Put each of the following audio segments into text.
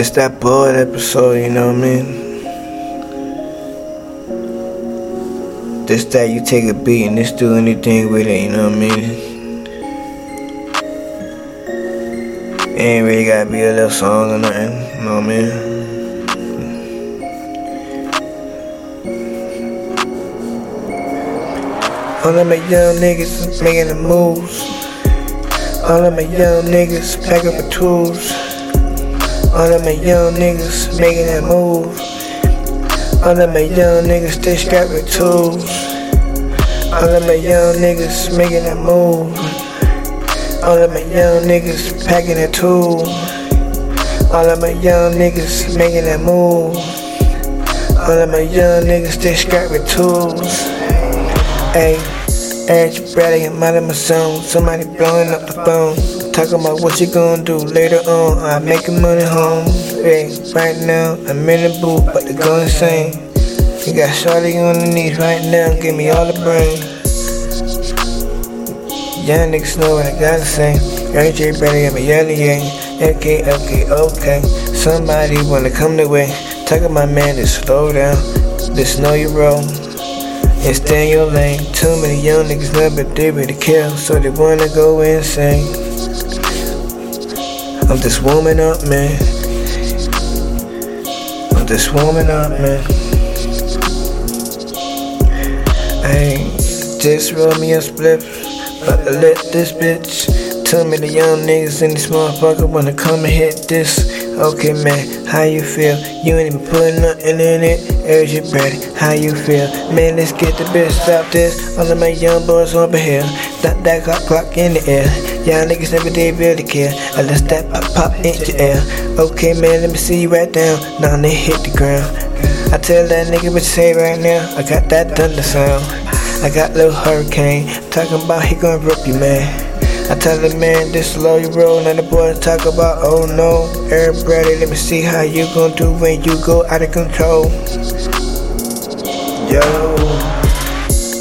This that bored episode, you know what I mean? This that you take a beat and just do anything with it, you know what I mean? Ain't really gotta be a little song or nothing, you know what I mean? All of my young niggas making the moves. All of my young niggas packing for tools. All of my young niggas making that move. All of my young niggas stay strapped with tools. All of my young niggas making that move. All of my young niggas packing that tool. All of my young niggas making that move. All of my young niggas stay strapped with tools. Ayy, Eric Bradley, I'm out of my zone. Somebody blowing up the phone. Talking about what you gonna do later on. I'm making money home. Hey, right now I'm in the booth, but they go insane. You got Shorty on the knees right now, give me all the brain. Young niggas know what I gotta say. AJ Bradley, I'm a yelly yang. Okay, okay, okay. Somebody wanna come the way. Talk about man, just slow down. Just know you roll and stay in your lane. Too many young niggas never did to kill, so they wanna go insane. I'm just warming up, man. I'm just warming up, man. Hey, just roll me a split, but I let this bitch. Tell me the young niggas in this motherfucker wanna come and hit this. Okay, man, how you feel? You ain't even putting nothing in it. There's your ready. How you feel? Man, let's get the best out this. All of my young boys over here. That that clock clock in the air. Y'all niggas never did really care. Unless that pop pop in your air. Okay, man, let me see you right down. Now they hit the ground. I tell that nigga what you say right now. I got that thunder sound. I got little hurricane. Talking about he gonna rip you, man. I tell the man this slow you roll, and the boys talk about oh no. Everybody, let me see how you gonna do when you go out of control. Yo,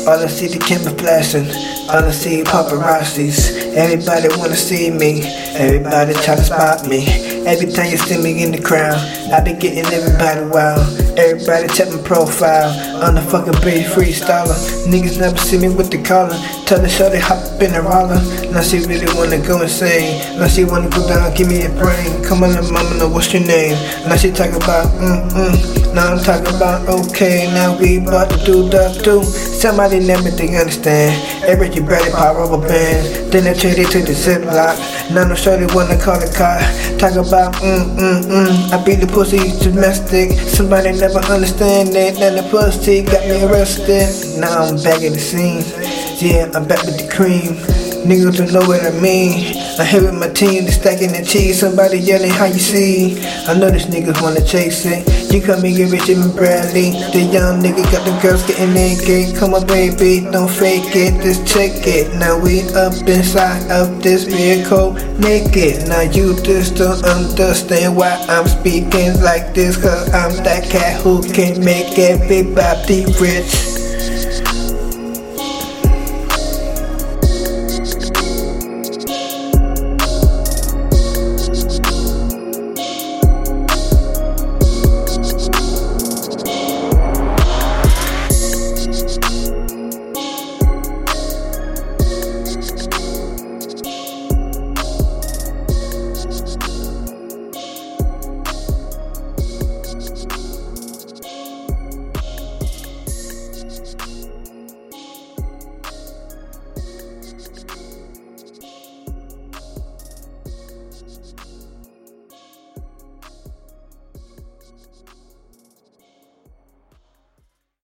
all I see the camera flashing, I see paparazzis. Everybody wanna see me, everybody try to spot me. Every time you see me in the crowd, I be getting everybody wild. Everybody check my profile on the fucking big freestyler. Niggas never see me with the collar. Tell the show they hop in the roller. Now she really wanna go insane. Now she wanna go down, give me a brain. Come on, mama, know what's your name. Now she talk about mm mm. Now I'm talking about okay. Now we about to do the do. Somebody never think understand. Every you better pop rubber bands. Then they trade it to the zip lock. Now sure they wanna call the car. Talk about mm mm mm. I beat the pussy domestic. Somebody never understand it. Then the pussy got me arrested. Now I'm back in the scene. Yeah, I'm back with the cream. Niggas don't know what I mean. I'm here with my team, they stacking the cheese. Somebody yelling, how you see? I know these niggas wanna chase it. You come and get rich and Bradley. The young nigga got the girls getting naked. Come on, baby, don't fake it, just check it. Now we up inside of this vehicle naked. Now you just don't understand why I'm speaking like this. Cause I'm that cat who can make everybody rich.